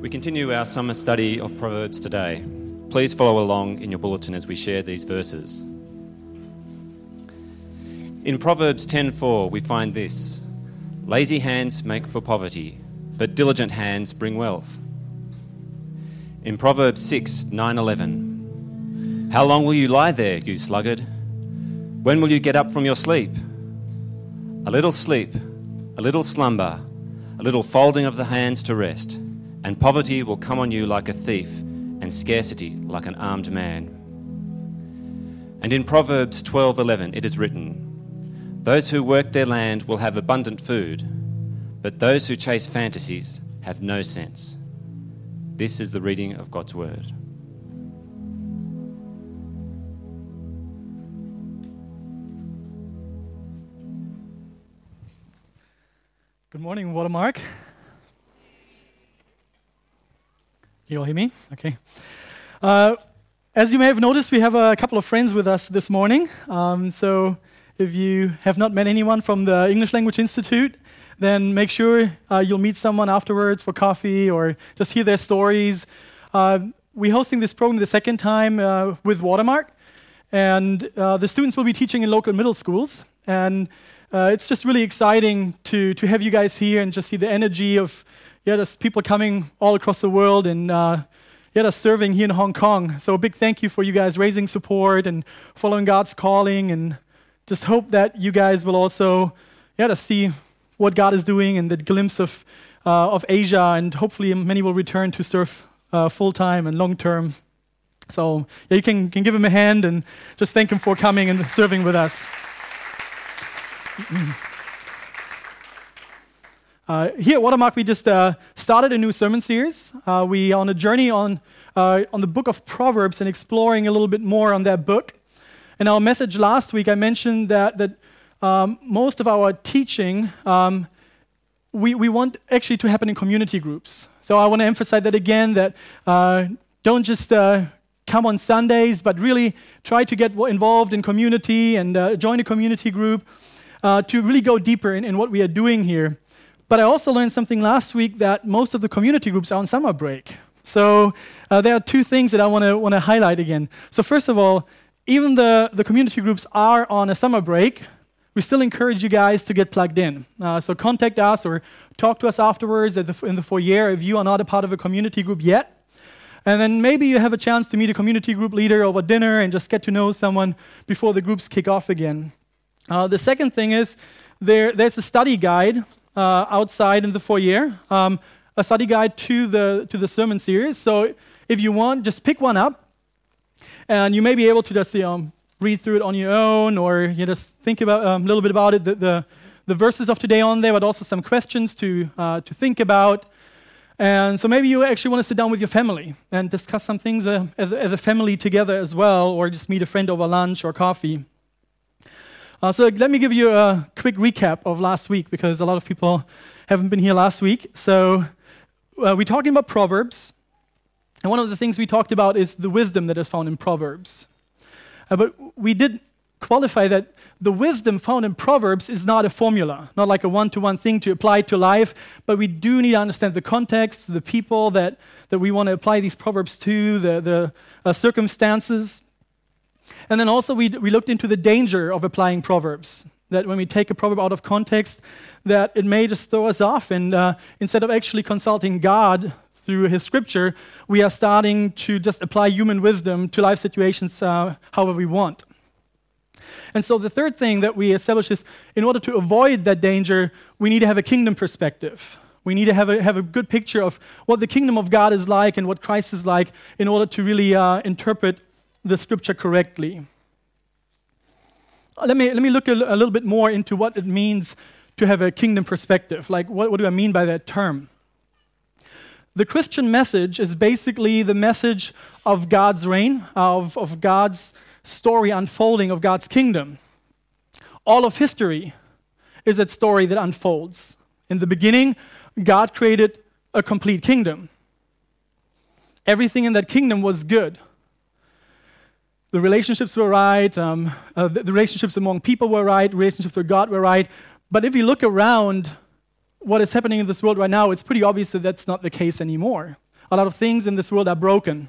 We continue our summer study of Proverbs today. Please follow along in your bulletin as we share these verses. In Proverbs 10:4 we find this: Lazy hands make for poverty, but diligent hands bring wealth. In Proverbs 6:9-11 How long will you lie there, you sluggard? When will you get up from your sleep? A little sleep, a little slumber, a little folding of the hands to rest, and poverty will come on you like a thief, and scarcity like an armed man. And in Proverbs 12:11 it is written, Those who work their land will have abundant food, but those who chase fantasies have no sense. This is the reading of God's word. Good morning, Watermark. You all hear me? Okay. Uh, as you may have noticed, we have a couple of friends with us this morning. Um, so if you have not met anyone from the English Language Institute, then make sure uh, you'll meet someone afterwards for coffee or just hear their stories. Uh, we're hosting this program the second time uh, with Watermark, and uh, the students will be teaching in local middle schools. And uh, it's just really exciting to, to have you guys here and just see the energy of yeah, there's people coming all across the world and uh, yeah, they're serving here in Hong Kong. So a big thank you for you guys raising support and following God's calling, and just hope that you guys will also yeah to see what God is doing and the glimpse of uh, of Asia, and hopefully many will return to serve uh, full time and long term. So yeah, you can, can give him a hand and just thank him for coming and serving with us. Uh, here at Watermark, we just uh, started a new sermon series. Uh, we are on a journey on, uh, on the book of Proverbs and exploring a little bit more on that book. In our message last week, I mentioned that, that um, most of our teaching um, we, we want actually to happen in community groups. So I want to emphasize that again that uh, don't just uh, come on Sundays, but really try to get involved in community and join a community group to really go deeper in, in what we are doing here. But I also learned something last week that most of the community groups are on summer break. So uh, there are two things that I want to want to highlight again. So first of all, even the, the community groups are on a summer break. We still encourage you guys to get plugged in. Uh, so contact us or talk to us afterwards the, in the foyer if you are not a part of a community group yet. And then maybe you have a chance to meet a community group leader over dinner and just get to know someone before the groups kick off again. Uh, the second thing is there, there's a study guide uh, outside in the foyer, um, a study guide to the, to the sermon series. So if you want, just pick one up, and you may be able to just you know, read through it on your own, or you just think about um, a little bit about it. The, the, the, verses of today on there, but also some questions to uh, to think about. And so maybe you actually want to sit down with your family and discuss some things uh, as, as a family together as well, or just meet a friend over lunch or coffee. Uh, so let me give you a quick recap of last week because a lot of people haven't been here last week. So uh, we're talking about Proverbs. And one of the things we talked about is the wisdom that is found in Proverbs. Uh, but we did qualify that the wisdom found in Proverbs is not a formula, not like a one to one thing to apply to life, but we do need to understand the context, the people that, that we want to apply these Proverbs to, the, the uh, circumstances. And then also we, we looked into the danger of applying proverbs. That when we take a proverb out of context, that it may just throw us off. And uh, instead of actually consulting God through His Scripture, we are starting to just apply human wisdom to life situations uh, however we want. And so the third thing that we establish is in order to avoid that danger, we need to have a kingdom perspective. We need to have a, have a good picture of what the kingdom of God is like and what Christ is like in order to really uh, interpret the scripture correctly. Uh, let me, let me look a, a little bit more into what it means to have a kingdom perspective. Like, what, what do I mean by that term? The Christian message is basically the message of God's reign, of, of God's story unfolding, of God's kingdom. All of history is that story that unfolds. In the beginning, God created a complete kingdom. Everything in that kingdom was good the relationships were right, um, uh, the, the, relationships among people were right, relationships with God were right. But if you look around what is happening in this world right now, it's pretty obvious that that's not the case anymore. a lot of things in this world are broken.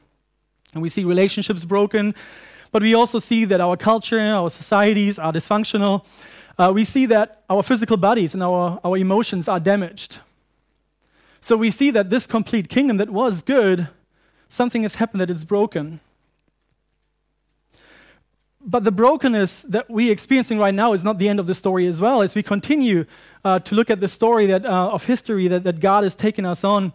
And we see relationships broken, but we also see that our culture, our societies are dysfunctional. Uh, we see that our physical bodies and our, our emotions are damaged. So we see that this complete kingdom that was good, something has happened that it's broken. But the brokenness that we're experiencing right now is not the end of the story as well. As we continue uh, to look at the story that, uh, of history that, that God has taken us on,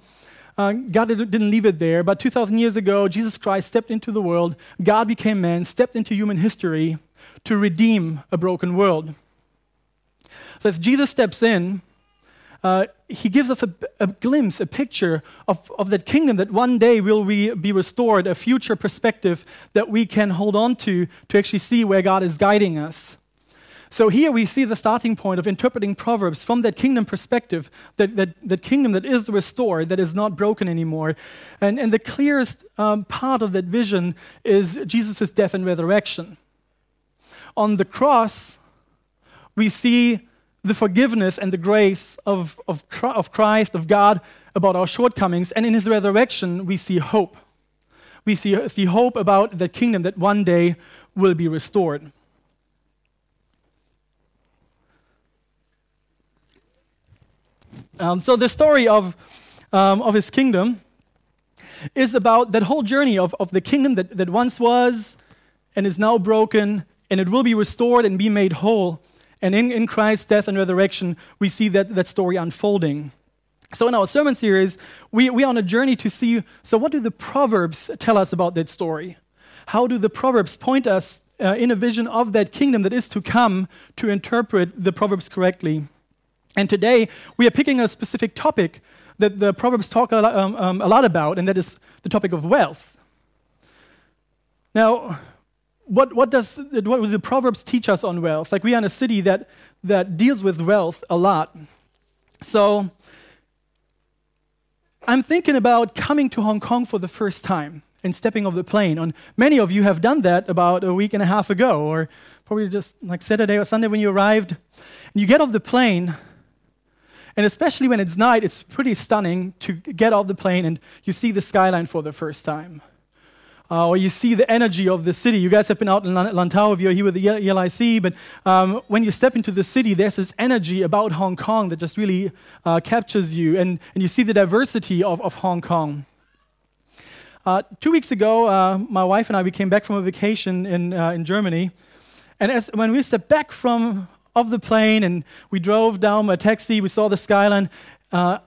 uh, God didn't leave it there, but 2,000 years ago, Jesus Christ stepped into the world. God became man, stepped into human history to redeem a broken world. So as Jesus steps in, uh, he gives us a, a, glimpse, a picture of, of that kingdom that one day will be, be restored, a future perspective that we can hold on to to actually see where God is guiding us. So here we see the starting point of interpreting Proverbs from that kingdom perspective, that, that, that kingdom that is restored, that is not broken anymore. And, and the clearest um, part of that vision is Jesus' death and resurrection. On the cross, we see the forgiveness and the grace of, of, of Christ, of God, about our shortcomings. And in his resurrection, we see hope. We see, see hope about the kingdom that one day will be restored. Um, so the story of, um, of his kingdom is about that whole journey of, of the kingdom that, that once was and is now broken, and it will be restored and be made whole. And in, in Christ's death and resurrection, we see that, that story unfolding. So, in our sermon series, we, we are on a journey to see so, what do the Proverbs tell us about that story? How do the Proverbs point us uh, in a vision of that kingdom that is to come to interpret the Proverbs correctly? And today, we are picking a specific topic that the Proverbs talk a um, um, a lot about, and that is the topic of wealth. Now, what, what does what do the Proverbs teach us on wealth? Like we are in a city that, that deals with wealth a lot. So I'm thinking about coming to Hong Kong for the first time and stepping off the plane. And many of you have done that about a week and a half ago, or probably just like Saturday or Sunday when you arrived. And you get off the plane, and especially when it's night, it's pretty stunning to get off the plane and you see the skyline for the first time uh, or you see the energy of the city. You guys have been out in Lantau if you're here with the ELIC, but um, when you step into the city, there's this energy about Hong Kong that just really uh, captures you, and, and you see the diversity of, of Hong Kong. Uh, two weeks ago, uh, my wife and I we came back from a vacation in, uh, in Germany, and as, when we stepped back from of the plane and we drove down a taxi, we saw the skyline. Uh,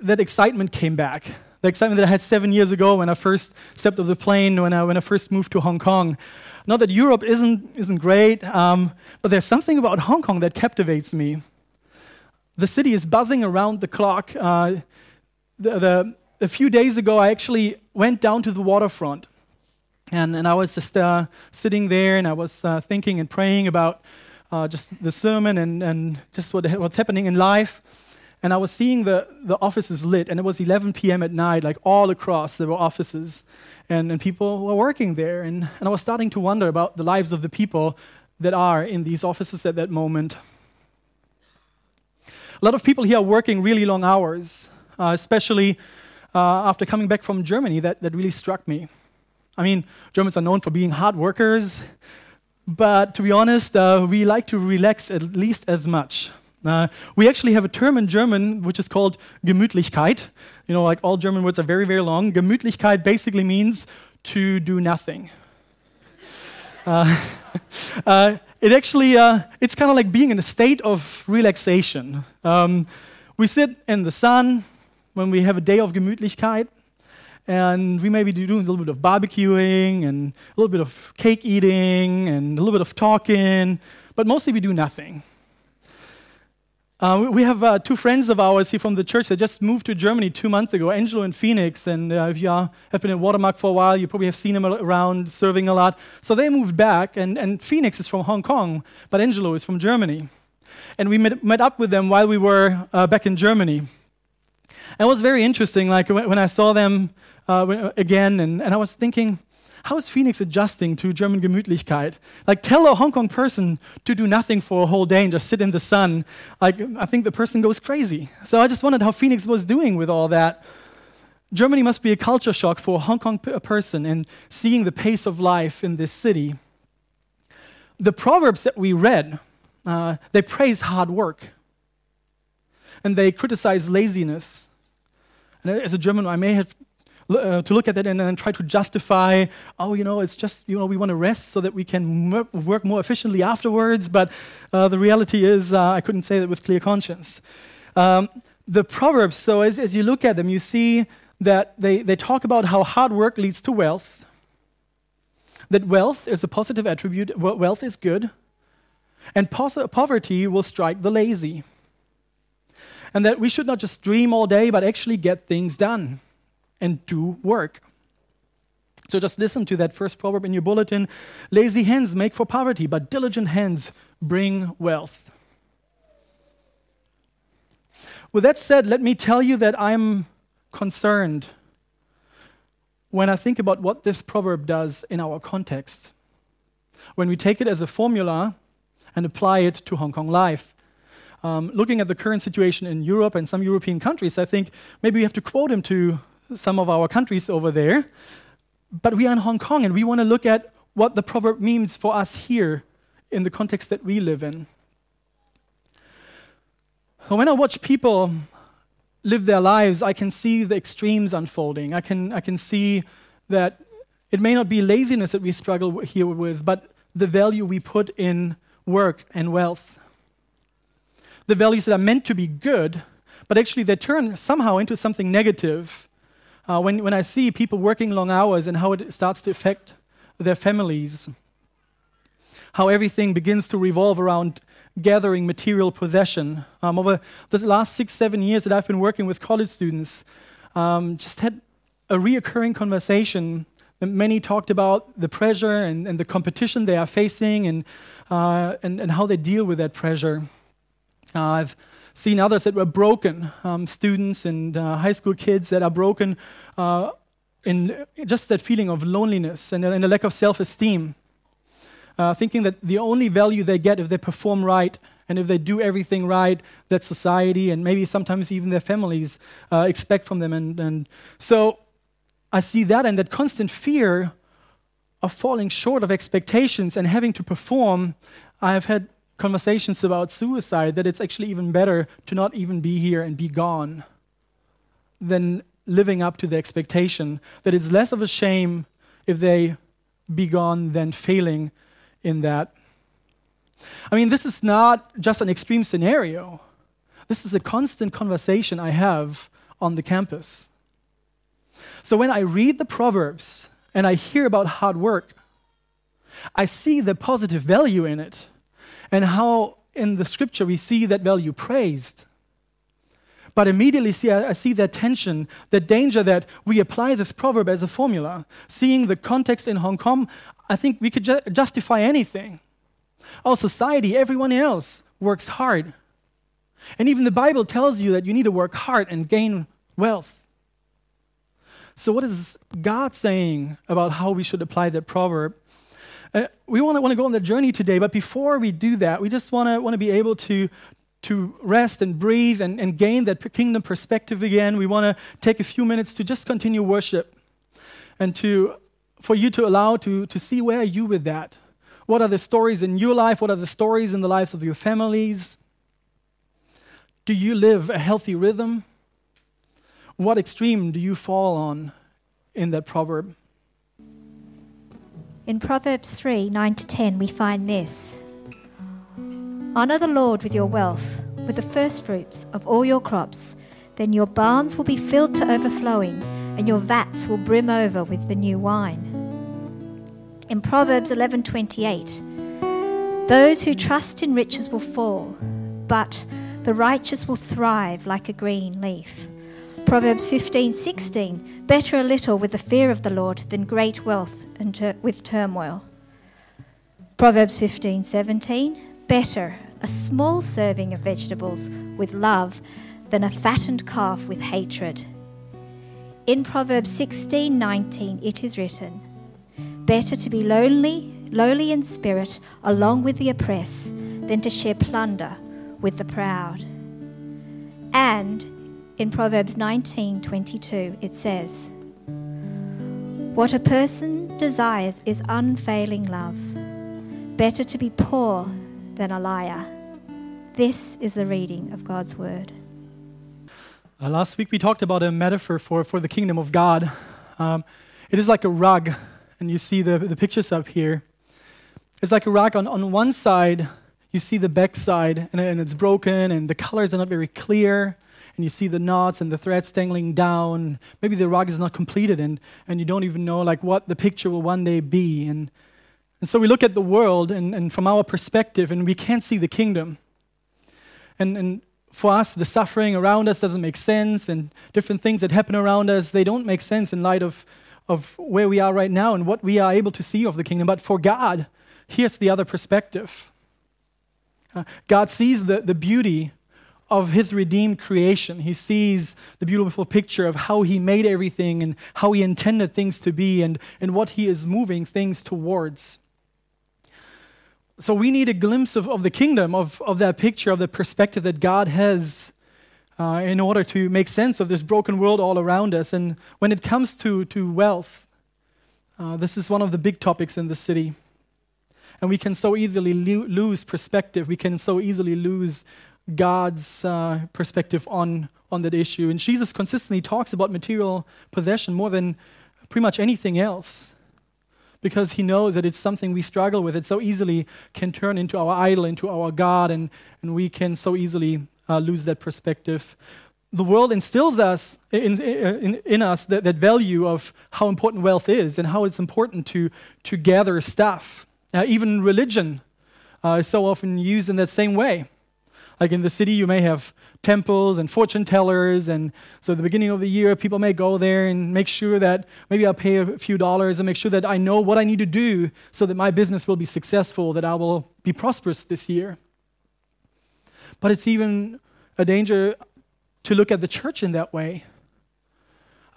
that excitement came back the excitement that I had seven years ago when I first stepped off the plane, when I, when I first moved to Hong Kong. Not that Europe isn't, isn't great, um, but there's something about Hong Kong that captivates me. The city is buzzing around the clock. Uh, the, the, a few days ago, I actually went down to the waterfront. And, and I was just uh, sitting there and I was uh, thinking and praying about uh, just the sermon and, and just what, what's happening in life and I was seeing the, the offices lit, and it was 11 p.m. at night, like all across, there were offices, and, and people were working there. And, and I was starting to wonder about the lives of the people that are in these offices at that moment. A lot of people here are working really long hours, uh, especially uh, after coming back from Germany. That, that really struck me. I mean, Germans are known for being hard workers, but to be honest, uh, we like to relax at least as much. Uh, we actually have a term in German which is called Gemütlichkeit. You know, like all German words are very, very long. Gemütlichkeit basically means to do nothing. Uh, uh, it actually, uh, it's kind of like being in a state of relaxation. Um, we sit in the sun when we have a day of Gemütlichkeit, and we maybe do doing a little bit of barbecuing and a little bit of cake eating and a little bit of talking, but mostly we do nothing. Uh, we have uh, two friends of ours here from the church that just moved to Germany two months ago, Angelo and Phoenix. And uh, if you are, have been in Watermark for a while, you probably have seen them around serving a lot. So they moved back, and, and Phoenix is from Hong Kong, but Angelo is from Germany. And we met, met up with them while we were uh, back in Germany. And it was very interesting, like when, when I saw them uh, again, and, and I was thinking, how is Phoenix adjusting to German Gemütlichkeit? Like, tell a Hong Kong person to do nothing for a whole day and just sit in the sun. Like, I think the person goes crazy. So I just wondered how Phoenix was doing with all that. Germany must be a culture shock for a Hong Kong p- person and seeing the pace of life in this city. The proverbs that we read, uh, they praise hard work and they criticize laziness. And as a German, I may have uh, to look at that and then try to justify, oh, you know, it's just, you know, we want to rest so that we can work more efficiently afterwards. But uh, the reality is, uh, I couldn't say that with clear conscience. Um, the Proverbs, so as, as you look at them, you see that they, they talk about how hard work leads to wealth, that wealth is a positive attribute, wealth is good, and poverty will strike the lazy. And that we should not just dream all day, but actually get things done and do work. So just listen to that first proverb in your bulletin lazy hands make for poverty, but diligent hands bring wealth. With that said, let me tell you that I'm concerned when I think about what this proverb does in our context. When we take it as a formula and apply it to Hong Kong life. Um, looking at the current situation in Europe and some European countries, I think maybe we have to quote him to some of our countries over there. But we are in Hong Kong and we want to look at what the proverb means for us here in the context that we live in. When I watch people live their lives, I can see the extremes unfolding. I can, I can see that it may not be laziness that we struggle here with, but the value we put in work and wealth. The values that are meant to be good, but actually they turn somehow into something negative uh, when, when I see people working long hours and how it starts to affect their families, how everything begins to revolve around gathering material possession. Um, over the last six, seven years that I've been working with college students, um, just had a reoccurring conversation. that Many talked about the pressure and, and the competition they are facing and, uh, and, and, how they deal with that pressure. Uh, I've seen others that were broken, um, students and uh, high school kids that are broken uh, in just that feeling of loneliness and, and a lack of self esteem uh, thinking that the only value they get if they perform right and if they do everything right that society and maybe sometimes even their families uh, expect from them. And, and so I see that and that constant fear of falling short of expectations and having to perform. I have had conversations about suicide that it's actually even better to not even be here and be gone than living up to the expectation. That it's less of a shame if they be gone than failing in that. I mean, this is not just an extreme scenario. This is a constant conversation I have on the campus. So when I read the Proverbs and I hear about hard work, I see the positive value in it and how in the scripture we see that value praised. But immediately see, I see that tension, the danger that we apply this proverb as a formula. Seeing the context in Hong Kong, I think we could ju- justify anything. Our society, everyone else, works hard. And even the Bible tells you that you need to work hard and gain wealth. So, what is God saying about how we should apply that proverb? Uh, we want to want to go on the journey today, but before we do that, we just want to want to be able to to rest and breathe and, and gain that kingdom perspective again. We want to take a few minutes to just continue worship and to for you to allow to, to see where are you with that. What are the stories in your life? What are the stories in the lives of your families? Do you live a healthy rhythm? What extreme do you fall on in that proverb? In Proverbs 3 9 to 10, we find this Honor the Lord with your wealth, with the firstfruits of all your crops. Then your barns will be filled to overflowing and your vats will brim over with the new wine. In Proverbs 11:28, those who trust in riches will fall, but the righteous will thrive like a green leaf. Proverbs 15:16, better a little with the fear of the Lord than great wealth and ter- with turmoil. Proverbs 15:17, better a small serving of vegetables with love than a fattened calf with hatred. In Proverbs 16:19 it is written, Better to be lonely, lowly in spirit, along with the oppressed, than to share plunder with the proud. And in Proverbs 19:22 it says, "What a person desires is unfailing love. Better to be poor than a liar." This is the reading of God's word. Uh, last week we talked about a metaphor for, for the kingdom of God. Um, it is like a rug, and you see the, the pictures up here. It's like a rug. On, on one side, you see the back side, and, and it's broken, and the colors are not very clear, and you see the knots and the threads dangling down. Maybe the rug is not completed, and, and you don't even know like what the picture will one day be. And, and so we look at the world, and, and from our perspective, and we can't see the kingdom. And, and for us, the suffering around us doesn't make sense, and different things that happen around us, they don't make sense in light of, of where we are right now and what we are able to see of the kingdom. But for God, here's the other perspective uh, God sees the, the beauty of his redeemed creation. He sees the beautiful picture of how he made everything and how he intended things to be and, and what he is moving things towards. So we need a glimpse of, of the kingdom, of, of that picture, of the perspective that God has uh, in order to make sense of this broken world all around us. And when it comes to, to wealth, uh, this is one of the big topics in the city. And we can so easily lo- lose perspective. We can so easily lose God's uh, perspective on, on that issue. And Jesus consistently talks about material possession more than pretty much anything else because he knows that it's something we struggle with. It so easily can turn into our idol, into our God, and, and we can so easily uh, lose that perspective. The world instills us in, in, in us that, that value of how important wealth is and how it's important to, to gather stuff. Uh, even religion uh, is so often used in that same way. Like in the city, you may have temples and fortune tellers. And so at the beginning of the year, people may go there and make sure that maybe I'll pay a few dollars and make sure that I know what I need to do so that my business will be successful, that I will be prosperous this year. But it's even a danger to look at the church in that way.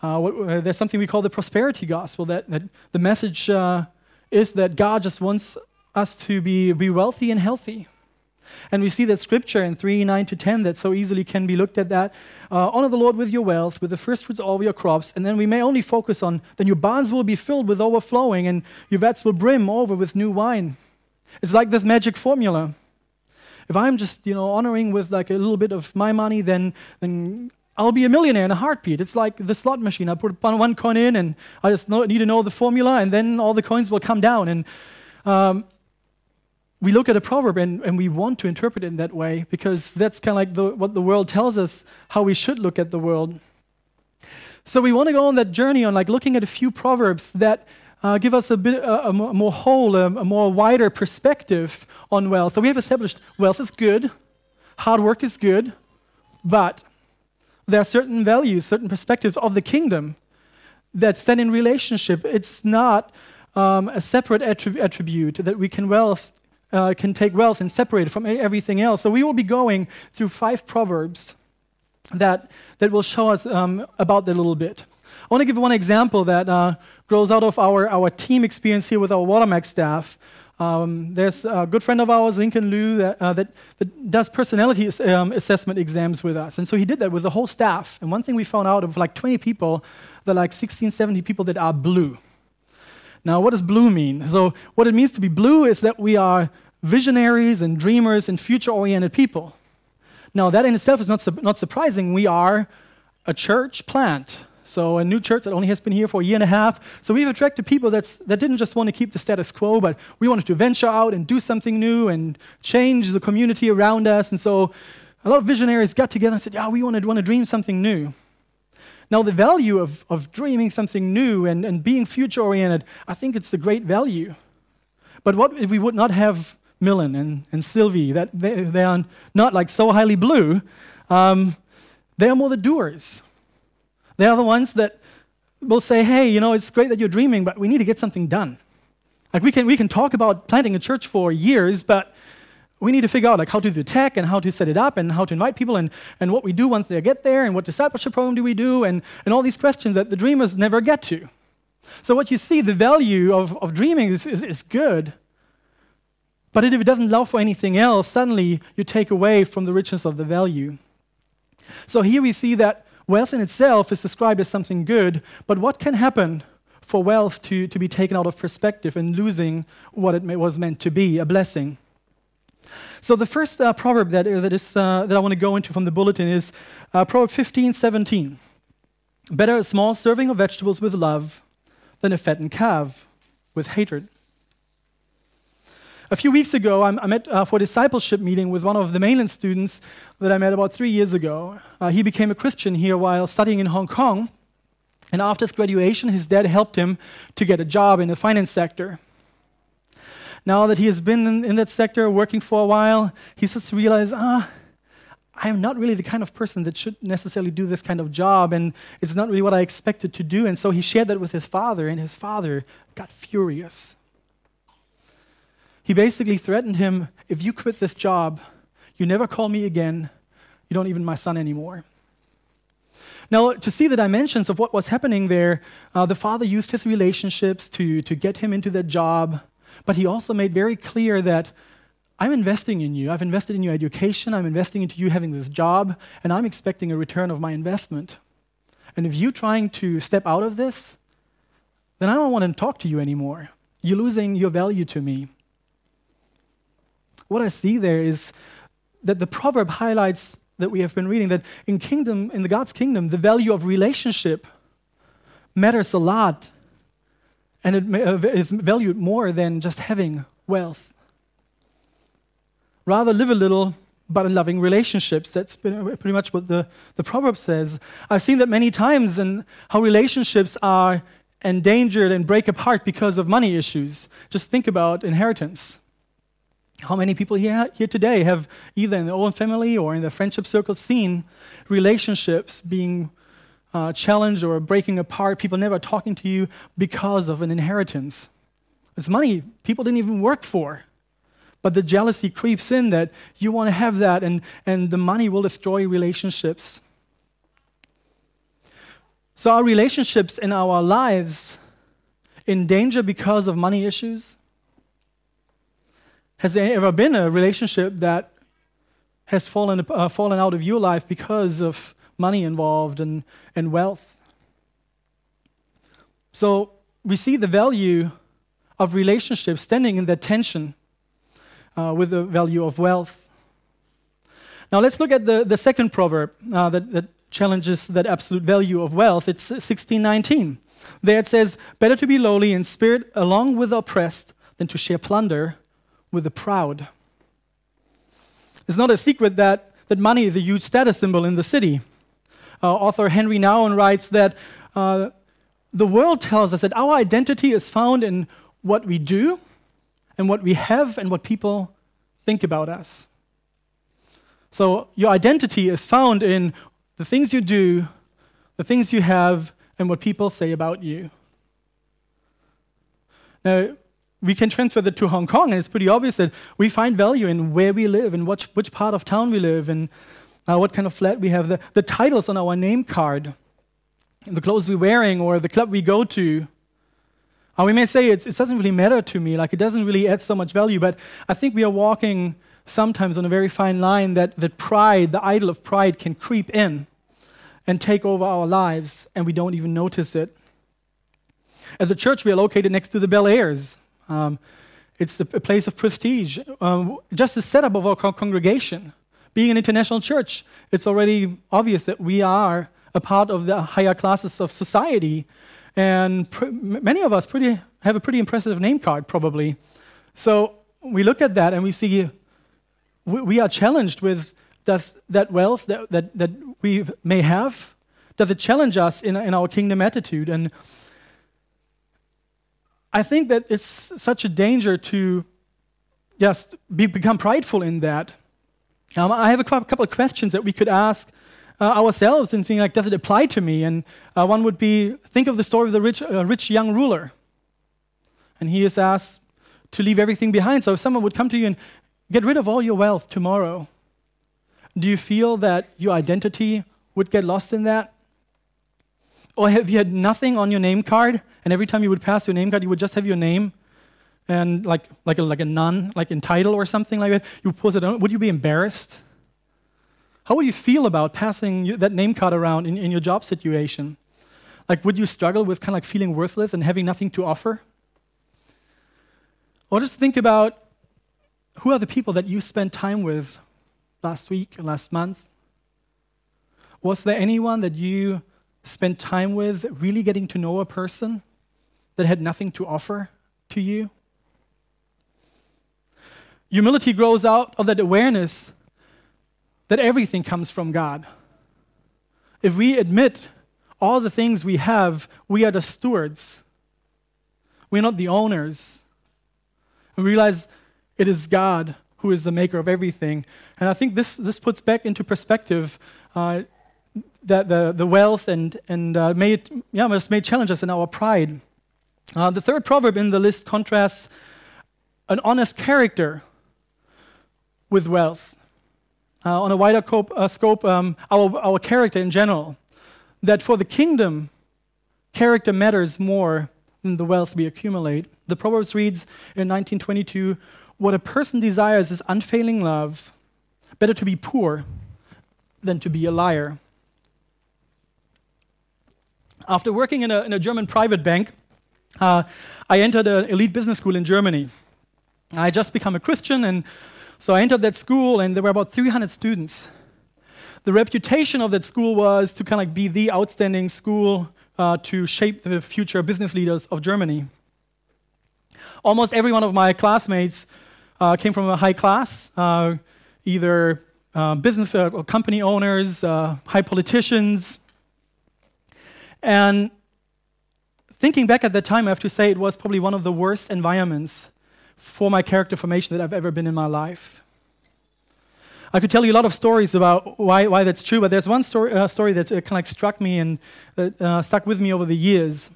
Uh, what, uh, there's something we call the prosperity gospel, that, that the message uh, is that God just wants us to be, be wealthy and healthy. And we see that scripture in 3 9 to 10 that so easily can be looked at that. Uh, honor the Lord with your wealth, with the first fruits of all your crops. And then we may only focus on, then your barns will be filled with overflowing, and your vats will brim over with new wine. It's like this magic formula. If I'm just, you know, honoring with like a little bit of my money, then, then I'll be a millionaire in a heartbeat. It's like the slot machine. I put one coin in, and I just know, need to know the formula, and then all the coins will come down. And um, we look at a proverb and, and we want to interpret it in that way because that's kind of like the, what the world tells us how we should look at the world. So we want to go on that journey on like looking at a few proverbs that uh, give us a bit a, a more whole, a, a more wider perspective on wealth. So we have established wealth is good, hard work is good, but there are certain values, certain perspectives of the kingdom that stand in relationship. It's not um, a separate attrib- attribute that we can well uh, can take wealth and separate it from everything else. So we will be going through five proverbs that, that will show us um, about that a little bit. I want to give one example that uh, grows out of our, our team experience here with our Watermark staff. Um, there's a good friend of ours, Lincoln Liu, that, uh, that, that, does personality um, assessment exams with us. And so he did that with the whole staff. And one thing we found out of like 20 people, there are like 16, 70 people that are blue. Now, what does blue mean? So, what it means to be blue is that we are visionaries and dreamers and future oriented people. Now, that in itself is not, su- not surprising. We are a church plant. So, a new church that only has been here for a year and a half. So, we've attracted people that's, that didn't just want to keep the status quo, but we wanted to venture out and do something new and change the community around us. And so, a lot of visionaries got together and said, Yeah, we want to, want to dream something new. Now, the value of, of dreaming something new and, and being future oriented, I think it's a great value. But what if we would not have Millen and, and Sylvie? That they, they are not like so highly blue. Um, they are more the doers. They are the ones that will say, hey, you know, it's great that you're dreaming, but we need to get something done. Like we can, we can talk about planting a church for years, but we need to figure out like how to do tech and how to set it up and how to invite people and, and what we do once they get there and what discipleship program do we do and, and all these questions that the dreamers never get to. So what you see, the value of, of dreaming is, is, is good. But if it doesn't allow for anything else, suddenly you take away from the richness of the value. So here we see that wealth in itself is described as something good, but what can happen for wealth to, to be taken out of perspective and losing what it was meant to be a blessing? So, the first uh, proverb that, that, is, uh, that I want to go into from the bulletin is uh, Proverb 15 17. Better a small serving of vegetables with love than a fattened calf with hatred. A few weeks ago, I met uh, for a discipleship meeting with one of the mainland students that I met about three years ago. Uh, he became a Christian here while studying in Hong Kong. And after his graduation, his dad helped him to get a job in the finance sector. Now that he has been in, in that sector working for a while, he starts to realize, ah, I'm not really the kind of person that should necessarily do this kind of job, and it's not really what I expected to do. And so he shared that with his father, and his father got furious. He basically threatened him if you quit this job, you never call me again, you don't even my son anymore. Now, to see the dimensions of what was happening there, uh, the father used his relationships to, to get him into that job, but he also made very clear that I'm investing in you. I've invested in your education, I'm investing into you having this job, and I'm expecting a return of my investment. And if you're trying to step out of this, then I don't want to talk to you anymore. You're losing your value to me what I see there is that the proverb highlights that we have been reading that in kingdom in the God's kingdom the value of relationship matters a lot and it uh, valued more than just having wealth. Rather live a little but in loving relationships. That's pretty much what the, the proverb says. I've seen that many times and how relationships are endangered and break apart because of money issues. Just think about inheritance. How many people here, here today have either in their own family or in their friendship circle seen relationships being uh, or breaking apart, people never talking to you because of an inheritance? It's money people didn't even work for. But the jealousy creeps in that you want to have that, and, and the money will destroy relationships. So, are relationships in our lives in danger because of money issues? Has there ever been a relationship that has fallen, uh, fallen out of your life because of money involved and, and wealth? So we see the value of relationships standing in that tension uh, with the value of wealth. Now let's look at the, the second proverb uh, that, that challenges that absolute value of wealth. It's 1619. There it says, Better to be lowly in spirit along with the oppressed than to share plunder with the proud. It's not a secret that, that money is a huge status symbol in the city. Uh, author Henri Nouwen writes that uh, the world tells us that our identity is found in what we do and what we have and what people think about us. So your identity is found in the things you do, the things you have, and what people say about you. Now, we can transfer that to Hong Kong, and it's pretty obvious that we find value in where we live and which, which part of town we live and uh, what kind of flat we have, the, the titles on our name card, the clothes we're wearing, or the club we go to. Uh, we may say it doesn't really matter to me, like it doesn't really add so much value, but I think we are walking sometimes on a very fine line that, that pride, the idol of pride, can creep in and take over our lives, and we don't even notice it. As a church, we are located next to the Bel Airs. Um, it's a, place of prestige. Um, just the setup of our congregation, being an international church, it's already obvious that we are a part of the higher classes of society. And pr- many of us pretty, have a pretty impressive name card, probably. So we look at that and we see we, we are challenged with does that wealth that, that, that we may have, does it challenge us in, in our kingdom attitude? And I think that it's such a danger to just be, become prideful in that. Um, I have a couple of questions that we could ask uh, ourselves and think like, does it apply to me? And uh, one would be, think of the story of the rich, uh, rich young ruler. And he is asked to leave everything behind. So if someone would come to you and get rid of all your wealth tomorrow, do you feel that your identity would get lost in that? Or have you had nothing on your name card, and every time you would pass your name card, you would just have your name and like, like, a, like a nun, like in title or something like that? You post it on. Would you be embarrassed? How would you feel about passing that name card around in, in your job situation? Like, would you struggle with kind of like feeling worthless and having nothing to offer? Or just think about who are the people that you spent time with last week, last month? Was there anyone that you spent time with really getting to know a person that had nothing to offer to you? Humility grows out of that awareness that everything comes from God. If we admit all the things we have, we are the stewards. We're not the owners. We realize it is God who is the maker of everything. And I think this, this puts back into perspective uh, that the, the wealth and, and uh, may, it, yeah, must may challenge us in our pride. Uh, the third proverb in the list contrasts an honest character with wealth. Uh, on a wider uh, scope, um, our, our character in general. That for the kingdom, character matters more than the wealth we accumulate. The Proverbs reads in 1922 What a person desires is unfailing love. Better to be poor than to be a liar. After working in a, in a German private bank, uh, I entered an elite business school in Germany. I had just become a Christian, and so I entered that school, and there were about 300 students. The reputation of that school was to kind of be the outstanding school uh, to shape the future business leaders of Germany. Almost every one of my classmates uh, came from a high class, uh, either uh, business uh, or company owners, uh, high politicians. And thinking back at that time, I have to say it was probably one of the worst environments for my character formation that I've ever been in my life. I could tell you a lot of stories about why, why that's true, but there's one story, uh, story that uh, kind of like struck me and that uh, stuck with me over the years.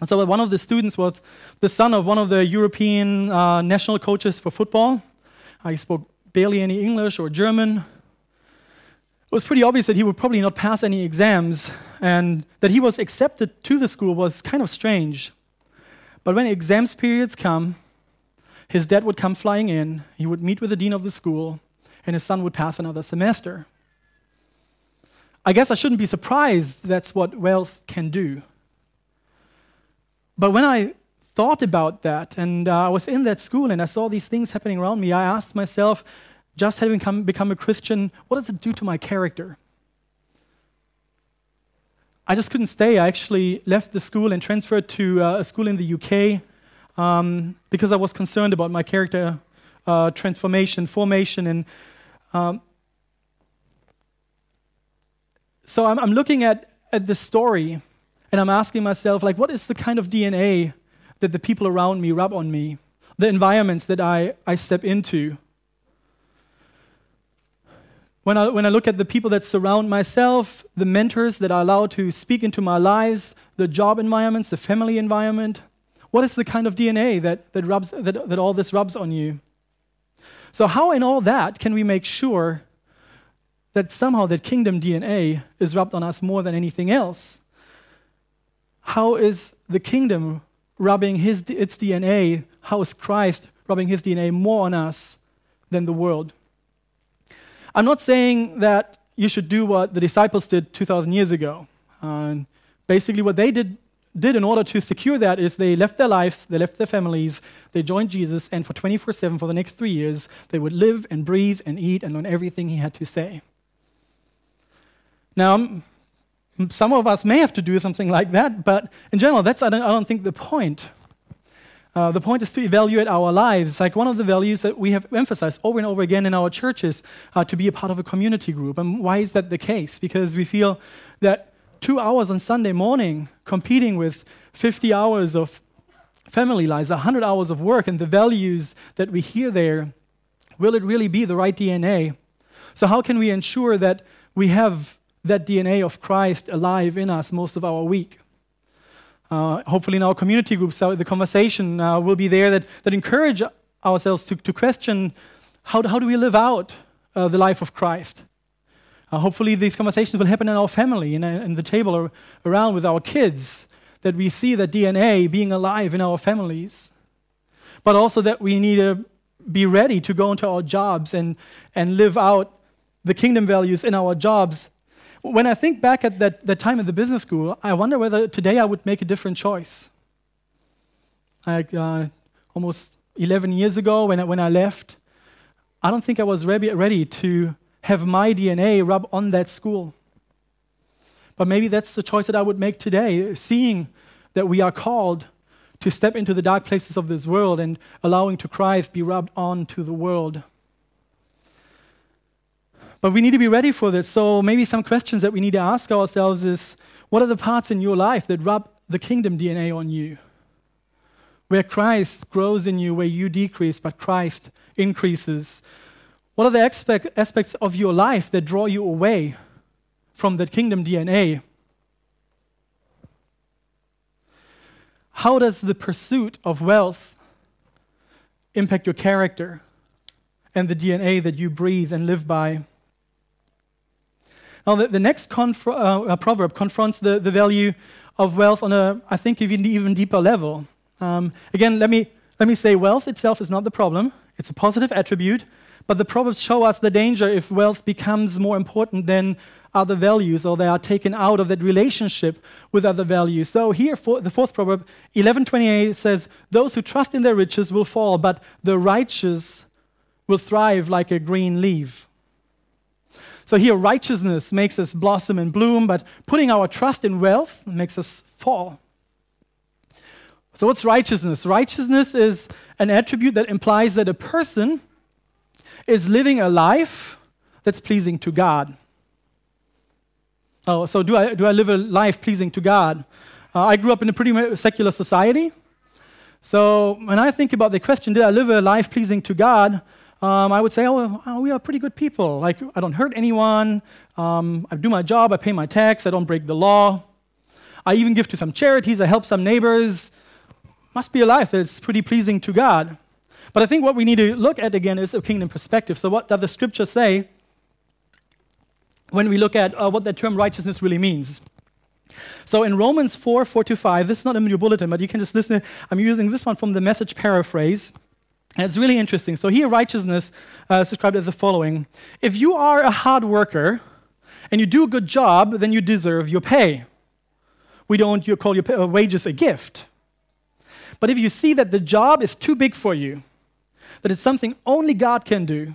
And so one of the students was the son of one of the European uh, national coaches for football. Uh, he spoke barely any English or German. It was pretty obvious that he would probably not pass any exams, and that he was accepted to the school was kind of strange. But when exams periods come, his dad would come flying in, he would meet with the dean of the school, and his son would pass another semester. I guess I shouldn't be surprised that's what wealth can do. But when I thought about that and uh, I was in that school and I saw these things happening around me, I asked myself, just having come, become a Christian, what does it do to my character? I just couldn't stay. I actually left the school and transferred to uh, a school in the UK um, because I was concerned about my character uh, transformation, formation, and um, so I'm, I'm looking at, at the story and I'm asking myself, like, what is the kind of DNA that the people around me rub on me, the environments that I, I step into? When I, when I look at the people that surround myself, the mentors that I allow to speak into my lives, the job environments, the family environment, what is the kind of DNA that, that, rubs, that, that all this rubs on you? So, how in all that can we make sure that somehow that kingdom DNA is rubbed on us more than anything else? How is the kingdom rubbing his, its DNA? How is Christ rubbing his DNA more on us than the world? I'm not saying that you should do what the disciples did 2,000 years ago. Uh, basically, what they did did in order to secure that is they left their lives, they left their families, they joined Jesus, and for 24 7 for the next three years, they would live and breathe and eat and learn everything he had to say. Now, some of us may have to do something like that, but in general, that's, I don't, I don't think, the point. Uh, the point is to evaluate our lives. Like one of the values that we have emphasized over and over again in our churches, uh, to be a part of a community group. And why is that the case? Because we feel that two hours on Sunday morning competing with 50 hours of family lives, 100 hours of work, and the values that we hear there, will it really be the right DNA? So, how can we ensure that we have that DNA of Christ alive in us most of our week? Uh, hopefully, in our community groups, uh, the conversation uh, will be there that, that encourage ourselves to, to question how, how do we live out uh, the life of Christ? Uh, hopefully, these conversations will happen in our family, in, in the table or around with our kids, that we see that DNA being alive in our families. But also that we need to be ready to go into our jobs and, and live out the kingdom values in our jobs. When I think back at that, that time in the business school, I wonder whether today I would make a different choice. Like uh, almost 11 years ago, when I, when I left, I don't think I was ready, ready to have my DNA rub on that school. But maybe that's the choice that I would make today, seeing that we are called to step into the dark places of this world and allowing to Christ be rubbed on to the world. But we need to be ready for this. So maybe some questions that we need to ask ourselves is what are the parts in your life that rub the kingdom DNA on you? Where Christ grows in you, where you decrease, but Christ increases. What are the aspect, aspects of your life that draw you away from that kingdom DNA? How does the pursuit of wealth impact your character and the DNA that you breathe and live by? Now, the, the next conf- uh, uh, proverb confronts the, the value of wealth on a, I think, even, even deeper level. Um, again, let me, let me say wealth itself is not the problem, it's a positive attribute, but the Proverbs show us the danger if wealth becomes more important than other values or they are taken out of that relationship with other values. So here, for the fourth proverb, 1128 says, Those who trust in their riches will fall, but the righteous will thrive like a green leaf. So here, righteousness makes us blossom and bloom, but putting our trust in wealth makes us fall. So, what's righteousness? Righteousness is an attribute that implies that a person is living a life that's pleasing to God. Oh, so do I, do I live a life pleasing to God? Uh, I grew up in a pretty secular society. So when I think about the question, did I live a life pleasing to God? Um, I would say, oh, we are pretty good people. Like, I don't hurt anyone. Um, I do my job. I pay my tax. I don't break the law. I even give to some charities. I help some neighbors. Must be a life that's pretty pleasing to God. But I think what we need to look at again is a kingdom perspective. So, what does the scripture say when we look at uh, what the term righteousness really means? So in Romans 4, 4 to 5, this is not in your bulletin, but you can just listen. I'm using this one from the message paraphrase. And it's really interesting. So here, righteousness uh, is described as the following If you are a hard worker and you do a good job, then you deserve your pay. We don't call your uh, wages a gift. But if you see that the job is too big for you, that it's something only God can do,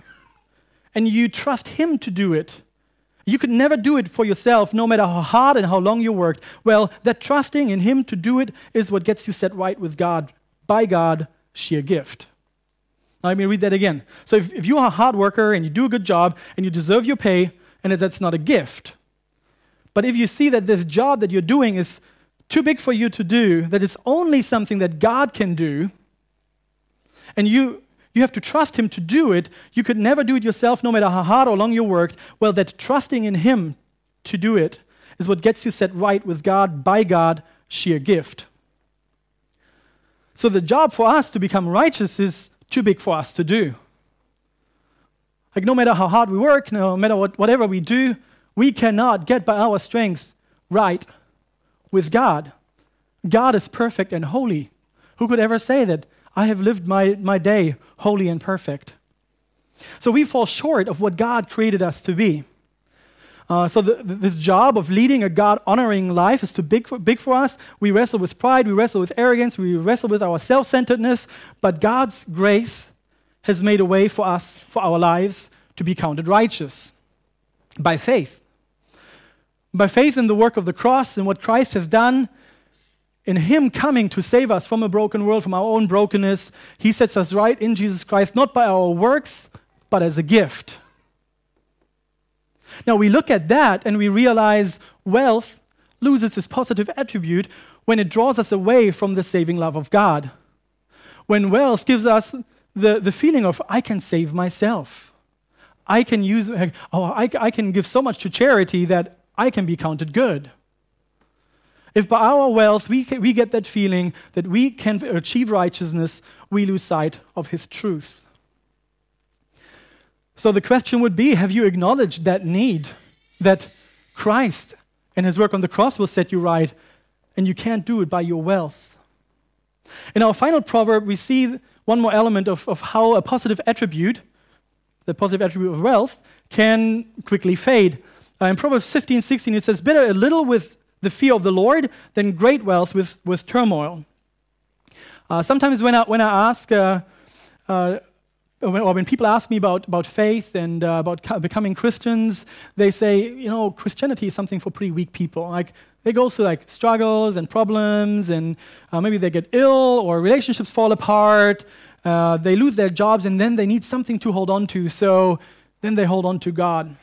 and you trust Him to do it, you could never do it for yourself, no matter how hard and how long you worked. Well, that trusting in Him to do it is what gets you set right with God, by God, sheer gift. Now, let me read that again. So if, if you are a hard worker and you do a good job and you deserve your pay, and that's not a gift. But if you see that this job that you're doing is too big for you to do, that it's only something that God can do, and you, you have to trust Him to do it, you could never do it yourself, no matter how hard or long you worked. Well, that trusting in Him to do it is what gets you set right with God, by God, sheer gift. So the job for us to become righteous is too big for us to do. Like, no matter how hard we work, no matter what, whatever we do, we cannot get by our strength right with God. God is perfect and holy. Who could ever say that I have lived my, my day holy and perfect? So we fall short of what God created us to be. Uh, so the, this job of leading a God-honoring life is too big for, big for us. We wrestle with pride, we wrestle with arrogance, we wrestle with our self-centeredness. But God's grace has made a way for us, for our lives, to be counted righteous by faith. By faith in the work of the cross and what Christ has done, in Him coming to save us from a broken world, from our own brokenness, He sets us right in Jesus Christ, not by our works, but as a gift. Now we look at that and we realize wealth loses its positive attribute when it draws us away from the saving love of God. When wealth gives us the, the feeling of, I can save myself. I can use, oh, I, I can give so much to charity that I can be counted good. If by our wealth we, can, we get that feeling that we can achieve righteousness, we lose sight of His truth. So the question would be have you acknowledged that need that Christ and his work on the cross will set you right, and you can't do it by your wealth? In our final proverb, we see one more element of, of how a positive attribute, the positive attribute of wealth, can quickly fade. Uh, in Proverbs 15, 16, it says, Better a little with the fear of the Lord than great wealth with, with turmoil. Uh, sometimes when I, when I ask, uh, uh, or when people ask me about, about faith and uh, about becoming Christians, they say, you know, Christianity is something for pretty weak people. Like, they go through like struggles and problems, and uh, maybe they get ill or relationships fall apart. Uh, they lose their jobs, and then they need something to hold on to. So then they hold on to God.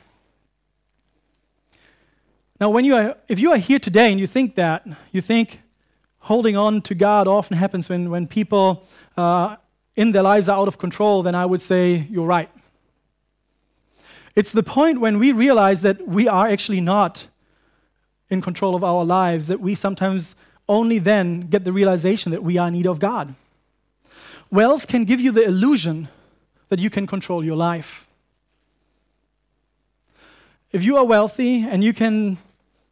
Now, when you are, if you are here today and you think that, you think holding on to God often happens when, when people uh, in their lives are out of control, then I would say you're right. It's the point when we realize that we are actually not in control of our lives that we sometimes only then get the realization that we are in need of God. Wealth can give you the illusion that you can control your life. If you are wealthy and you can,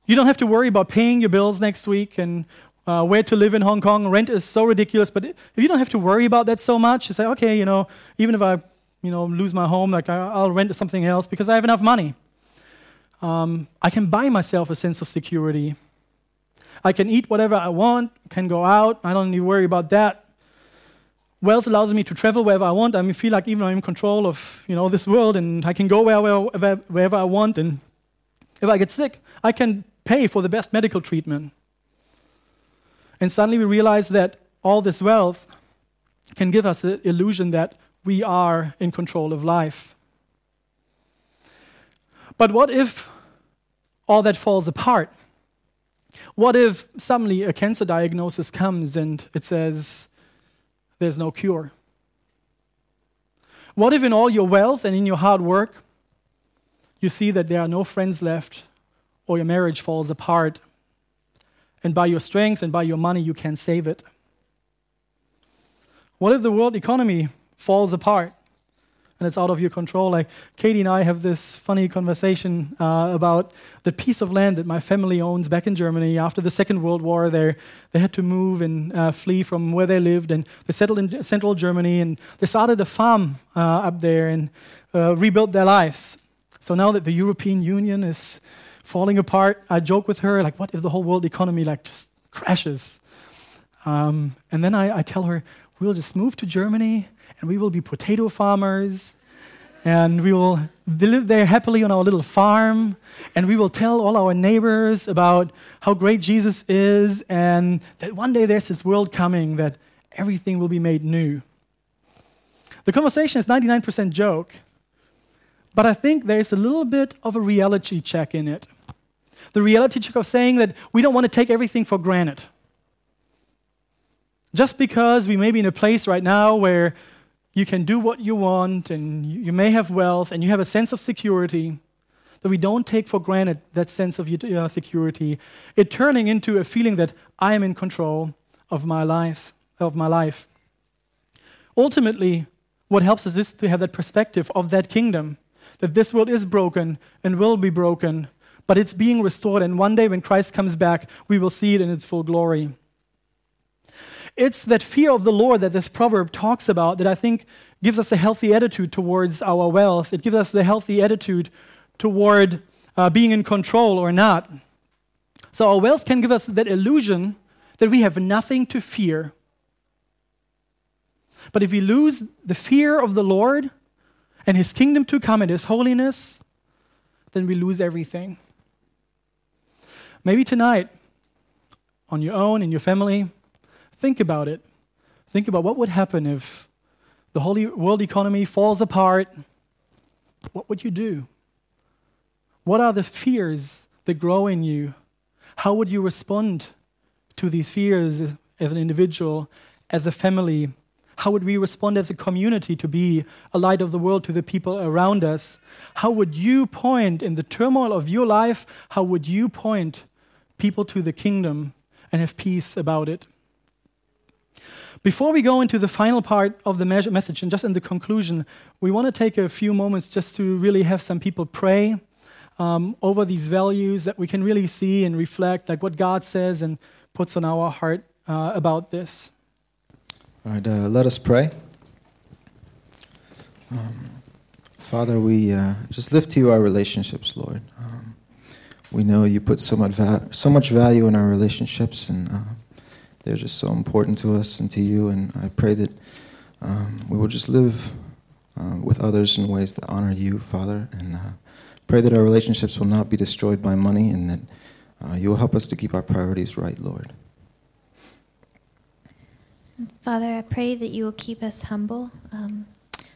you don't have to worry about paying your bills next week and uh, where to live in Hong Kong. Rent is so ridiculous, but if you don't have to worry about that so much, you say, okay, you know, even if I, you know, lose my home, like I'll rent something else because I have enough money. Um, I can buy myself a sense of security. I can eat whatever I want, can go out, I don't need to worry about that. Wealth allows me to travel wherever I want. I mean, feel like even I'm in control of you know, this world and I can go wherever, wherever I want. And if I get sick, I can pay for the best medical treatment. And suddenly we realize that all this wealth can give us the illusion that we are in control of life. But what if all that falls apart? What if suddenly a cancer diagnosis comes and it says there's no cure? What if in all your wealth and in your hard work, you see that there are no friends left or your marriage falls apart, and by your strength and by your money you can save it? What if the world economy falls apart? and it's out of your control. Like Katie and I have this funny conversation uh, about the piece of land that my family owns back in Germany. After the Second World War, they they had to move and uh, flee from where they lived, and they settled in central Germany, and they started a farm uh, up there and uh, rebuilt their lives. So now that the European Union is falling apart, I joke with her like, "What if the whole world economy like just crashes?" Um, and then I, I tell her, "We'll just move to Germany." and we will be potato farmers, and we will live there happily on our little farm, and we will tell all our neighbors about how great Jesus is, and that one day there's this world coming that everything will be made new. The conversation is 99% joke, but I think there's a little bit of a reality check in it. The reality check of saying that we don't want to take everything for granted. Just because we may be in a place right now where you can do what you want, and you may have wealth, and you have a sense of security, that we don't take for granted that sense of uh, security, it turning into a feeling that I am in control of my life, of my life. Ultimately, what helps us is to have that perspective of that kingdom, that this world is broken and will be broken, but it's being restored, and one day when Christ comes back, we will see it in its full glory. It's that fear of the Lord that this proverb talks about that I think gives us a healthy attitude towards our wealth. It gives us the healthy attitude toward uh, being in control or not. So our wealth can give us that illusion that we have nothing to fear. But if we lose the fear of the Lord and His kingdom to come and His holiness, then we lose everything. Maybe tonight, on your own, in your family, Think about it. Think about what would happen if the whole world economy falls apart. What would you do? What are the fears that grow in you? How would you respond to these fears as an individual, as a family? How would we respond as a community to be a light of the world to the people around us? How would you point in the turmoil of your life? How would you point people to the kingdom and have peace about it? Before we go into the final part of the message and just in the conclusion, we want to take a few moments just to really have some people pray um, over these values that we can really see and reflect, like what God says and puts on our heart uh, about this. All right, uh, let us pray. Um, Father, we uh, just lift to you our relationships, Lord. Um, we know you put so much, va- so much value in our relationships, and uh, they're just so important to us and to you. And I pray that um, we will just live uh, with others in ways that honor you, Father. And uh, pray that our relationships will not be destroyed by money and that uh, you will help us to keep our priorities right, Lord. Father, I pray that you will keep us humble. Um,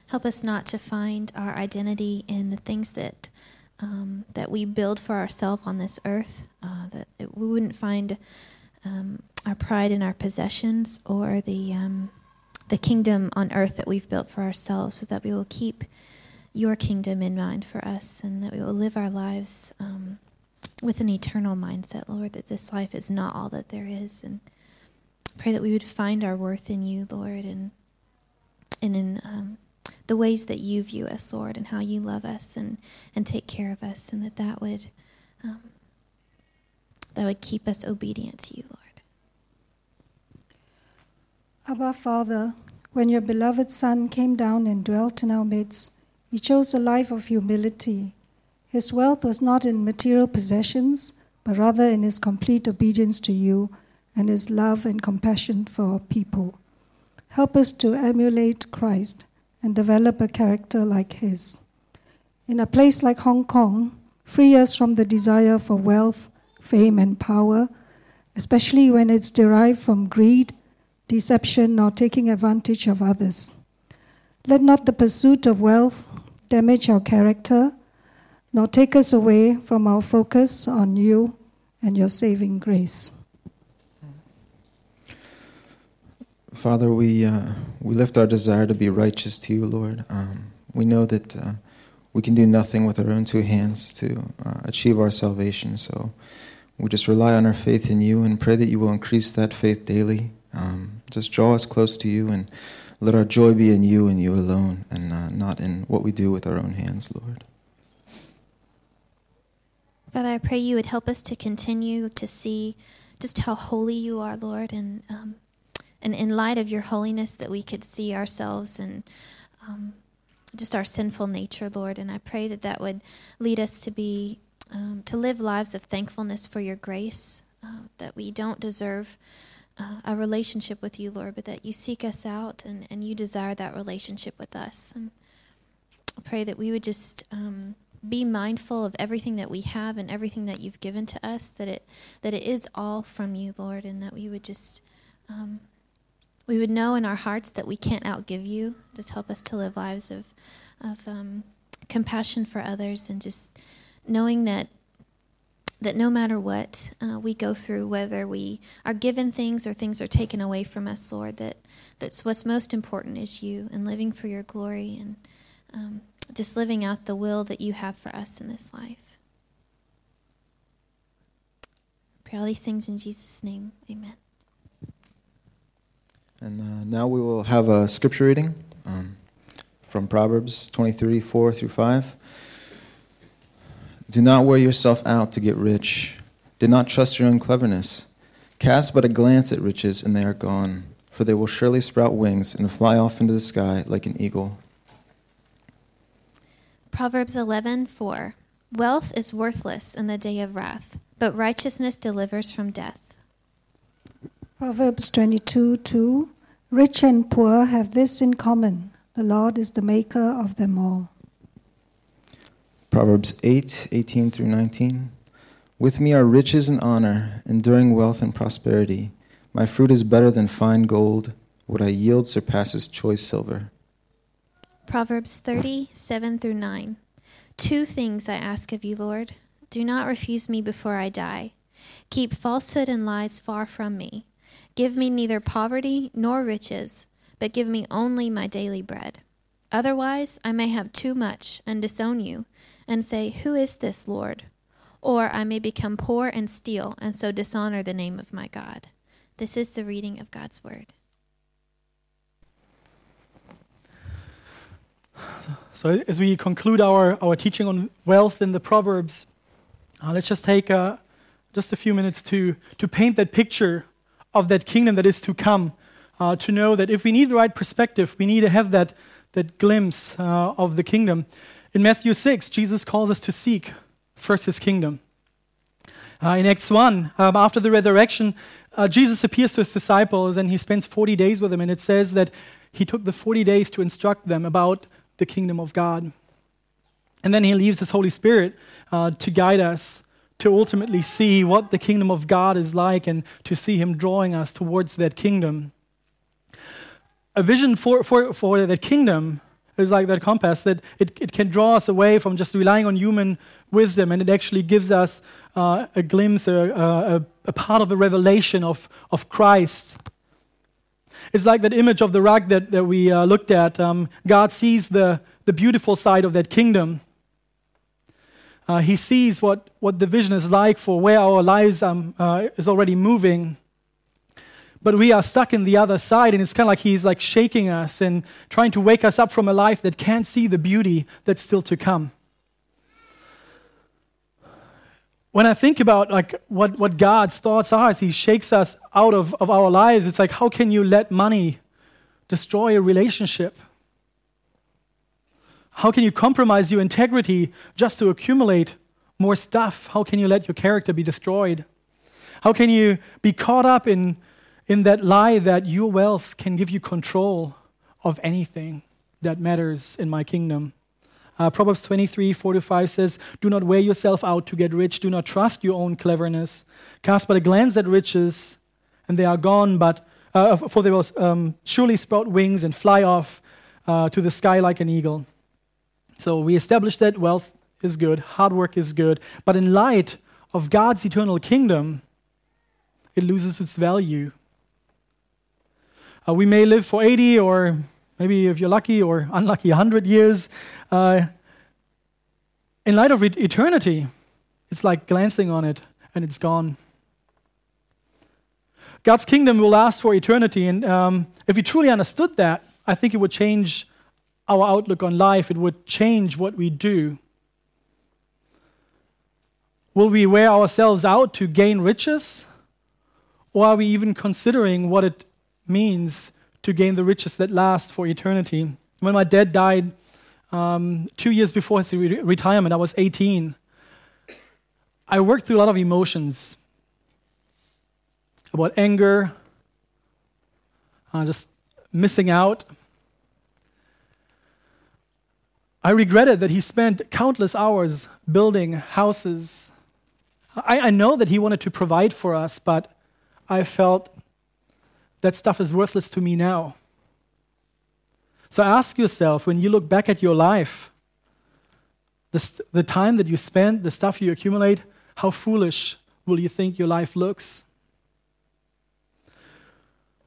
help us not to find our identity in the things that um, that we build for ourselves on this earth. Uh, that it, we wouldn't find um, our pride in our possessions or the um, the kingdom on earth that we've built for ourselves, but that we will keep your kingdom in mind for us, and that we will live our lives um, with an eternal mindset, Lord. That this life is not all that there is, and pray that we would find our worth in you, Lord, and and in um, the ways that you view us, Lord, and how you love us and and take care of us, and that that would um, that would keep us obedient to you, Lord. Abba, Father, when your beloved Son came down and dwelt in our midst, he chose a life of humility. His wealth was not in material possessions, but rather in his complete obedience to you and his love and compassion for our people. Help us to emulate Christ and develop a character like his. In a place like Hong Kong, free us from the desire for wealth, fame, and power, especially when it's derived from greed, deception, or taking advantage of others. Let not the pursuit of wealth damage our character, nor take us away from our focus on you and your saving grace. Father, we, uh, we lift our desire to be righteous to you, Lord. Um, we know that uh, we can do nothing with our own two hands to uh, achieve our salvation. So we just rely on our faith in you and pray that you will increase that faith daily. Um, just draw us close to you and let our joy be in you and you alone and uh, not in what we do with our own hands, Lord. Father, I pray you would help us to continue to see just how holy you are, Lord, and um, and in light of your holiness, that we could see ourselves and um, just our sinful nature, Lord. And I pray that that would lead us to be um, to live lives of thankfulness for your grace, uh, that we don't deserve. Uh, a relationship with you, Lord, but that you seek us out and, and you desire that relationship with us. And I pray that we would just um, be mindful of everything that we have and everything that you've given to us, that it that it is all from you, Lord, and that we would just um, we would know in our hearts that we can't outgive you. Just help us to live lives of of um, compassion for others and just knowing that that no matter what uh, we go through, whether we are given things or things are taken away from us, Lord, that that's what's most important is you and living for your glory and um, just living out the will that you have for us in this life. Pray all these things in Jesus' name. Amen. And uh, now we will have a scripture reading um, from Proverbs 23 4 through 5. Do not wear yourself out to get rich. Do not trust your own cleverness. Cast but a glance at riches, and they are gone, for they will surely sprout wings and fly off into the sky like an eagle. Proverbs 11:4 Wealth is worthless in the day of wrath, but righteousness delivers from death. Proverbs 22 2 Rich and poor have this in common the Lord is the maker of them all. Proverbs 8 18 through 19. With me are riches and honor, enduring wealth and prosperity. My fruit is better than fine gold. What I yield surpasses choice silver. Proverbs 30, 7 through 9. Two things I ask of you, Lord. Do not refuse me before I die. Keep falsehood and lies far from me. Give me neither poverty nor riches, but give me only my daily bread. Otherwise, I may have too much and disown you, and say, Who is this, Lord? Or I may become poor and steal, and so dishonor the name of my God. This is the reading of God's word. So, as we conclude our, our teaching on wealth in the Proverbs, uh, let's just take uh, just a few minutes to, to paint that picture of that kingdom that is to come. Uh, to know that if we need the right perspective, we need to have that, that glimpse uh, of the kingdom. In Matthew 6, Jesus calls us to seek first his kingdom. Uh, in Acts 1, um, after the resurrection, uh, Jesus appears to his disciples and he spends 40 days with them, and it says that he took the 40 days to instruct them about the kingdom of God. And then he leaves his Holy Spirit uh, to guide us to ultimately see what the kingdom of God is like and to see him drawing us towards that kingdom. A vision for, for, for that kingdom is like that compass that it, it can draw us away from just relying on human wisdom and it actually gives us uh, a glimpse, a, a, a part of the revelation of, of Christ. It's like that image of the rug that, that we uh, looked at. Um, God sees the, the beautiful side of that kingdom uh, he sees what, what the vision is like for where our lives um, uh, is already moving. But we are stuck in the other side, and it's kind of like he's like shaking us and trying to wake us up from a life that can't see the beauty that's still to come. When I think about like what, what God's thoughts are as He shakes us out of, of our lives, it's like how can you let money destroy a relationship? How can you compromise your integrity just to accumulate more stuff? How can you let your character be destroyed? How can you be caught up in, in that lie that your wealth can give you control of anything that matters in my kingdom? Uh, Proverbs 23, 4 to 5 says, Do not wear yourself out to get rich. Do not trust your own cleverness. Cast but a glance at riches, and they are gone, but uh, for they will um, surely sprout wings and fly off uh, to the sky like an eagle. So we established that wealth is good, hard work is good, but in light of God's eternal kingdom, it loses its value. Uh, we may live for 80 or maybe if you're lucky or unlucky 100 years. Uh, in light of eternity, it's like glancing on it and it's gone. God's kingdom will last for eternity, and um, if we truly understood that, I think it would change our outlook on life, it would change what we do. Will we wear ourselves out to gain riches? Or are we even considering what it means to gain the riches that last for eternity? When my dad died um, two years before his re- retirement, I was 18. I worked through a lot of emotions about anger, uh, just missing out, I regretted that he spent countless hours building houses. I, I, know that he wanted to provide for us, but I felt that stuff is worthless to me now. So ask yourself when you look back at your life, the, the time that you spend, the stuff you accumulate, how foolish will you think your life looks?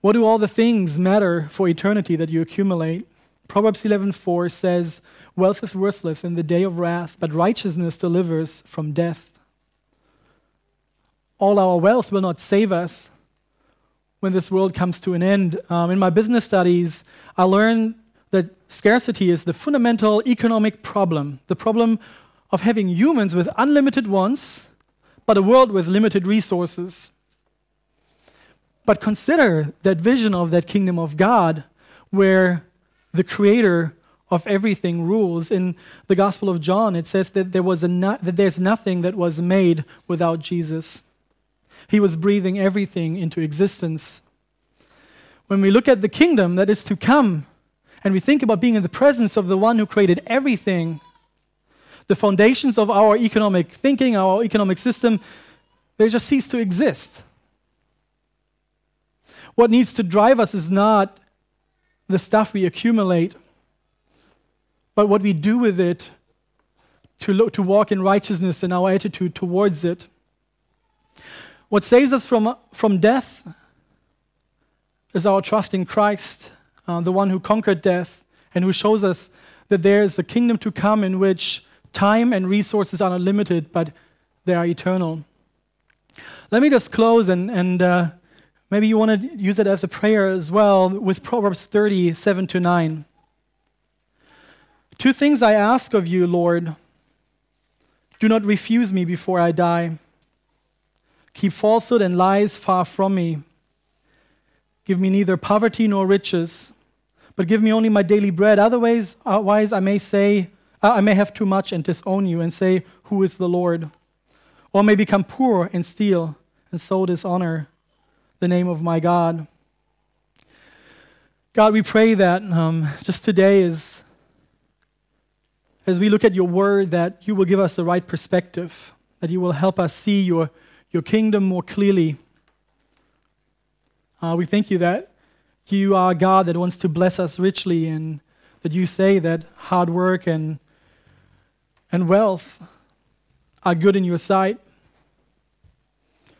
What do all the things matter for eternity that you accumulate? Proverbs 11:4 says, "Wealth is worthless in the day of wrath, but righteousness delivers from death." All our wealth will not save us when this world comes to an end. Um, in my business studies, I learned that scarcity is the fundamental economic problem, the problem of having humans with unlimited wants, but a world with limited resources. But consider that vision of that kingdom of God where the creator of everything rules. In the Gospel of John, it says that, there was a no, that there's nothing that was made without Jesus. He was breathing everything into existence. When we look at the kingdom that is to come, and we think about being in the presence of the one who created everything, the foundations of our economic thinking, our economic system, they just cease to exist. What needs to drive us is not the stuff we accumulate, but what we do with it to, look, to walk in righteousness and our attitude towards it. What saves us from, from death is our trust in Christ, uh, the one who conquered death and who shows us that there is a kingdom to come in which time and resources are not limited, but they are eternal. Let me just close and, and uh, Maybe you want to use it as a prayer as well with Proverbs 30, 7 to 9. Two things I ask of you, Lord. Do not refuse me before I die. Keep falsehood and lies far from me. Give me neither poverty nor riches, but give me only my daily bread. Otherwise, otherwise I may say, I may have too much and disown you and say, Who is the Lord? Or may become poor and steal and so dishonor the name of my God. God, we pray that um, just today, as, as we look at your word, that you will give us the right perspective, that you will help us see your, your kingdom more clearly. Uh, we thank you that you are God that wants to bless us richly, and that you say that hard work and, and wealth are good in your sight.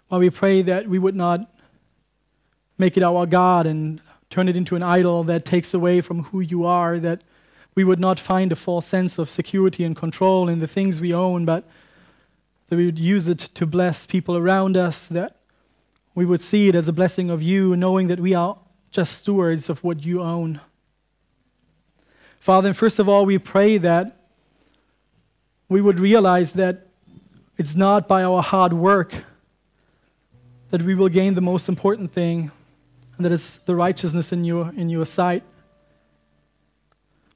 While we pray that we would not make it our God and turn it into an idol that takes away from who you are, that we would not find a false sense of security and control in the things we own, but that we would use it to bless people around us, that we would see it as a blessing of you, knowing that we are just stewards of what you own. Father, first of all, we pray that we would realize that it's not by our hard work that we will gain the most important thing, and that is the righteousness in your, in your sight.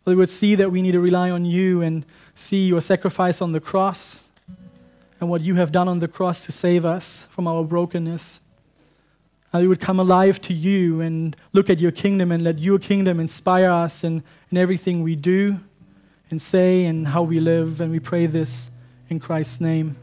We would see that we need to rely on you and see your sacrifice on the cross and what you have done on the cross to save us from our brokenness. And we would come alive to you and look at your kingdom and let your kingdom inspire us in, in everything we do and say and how we live. And we pray this in Christ's name.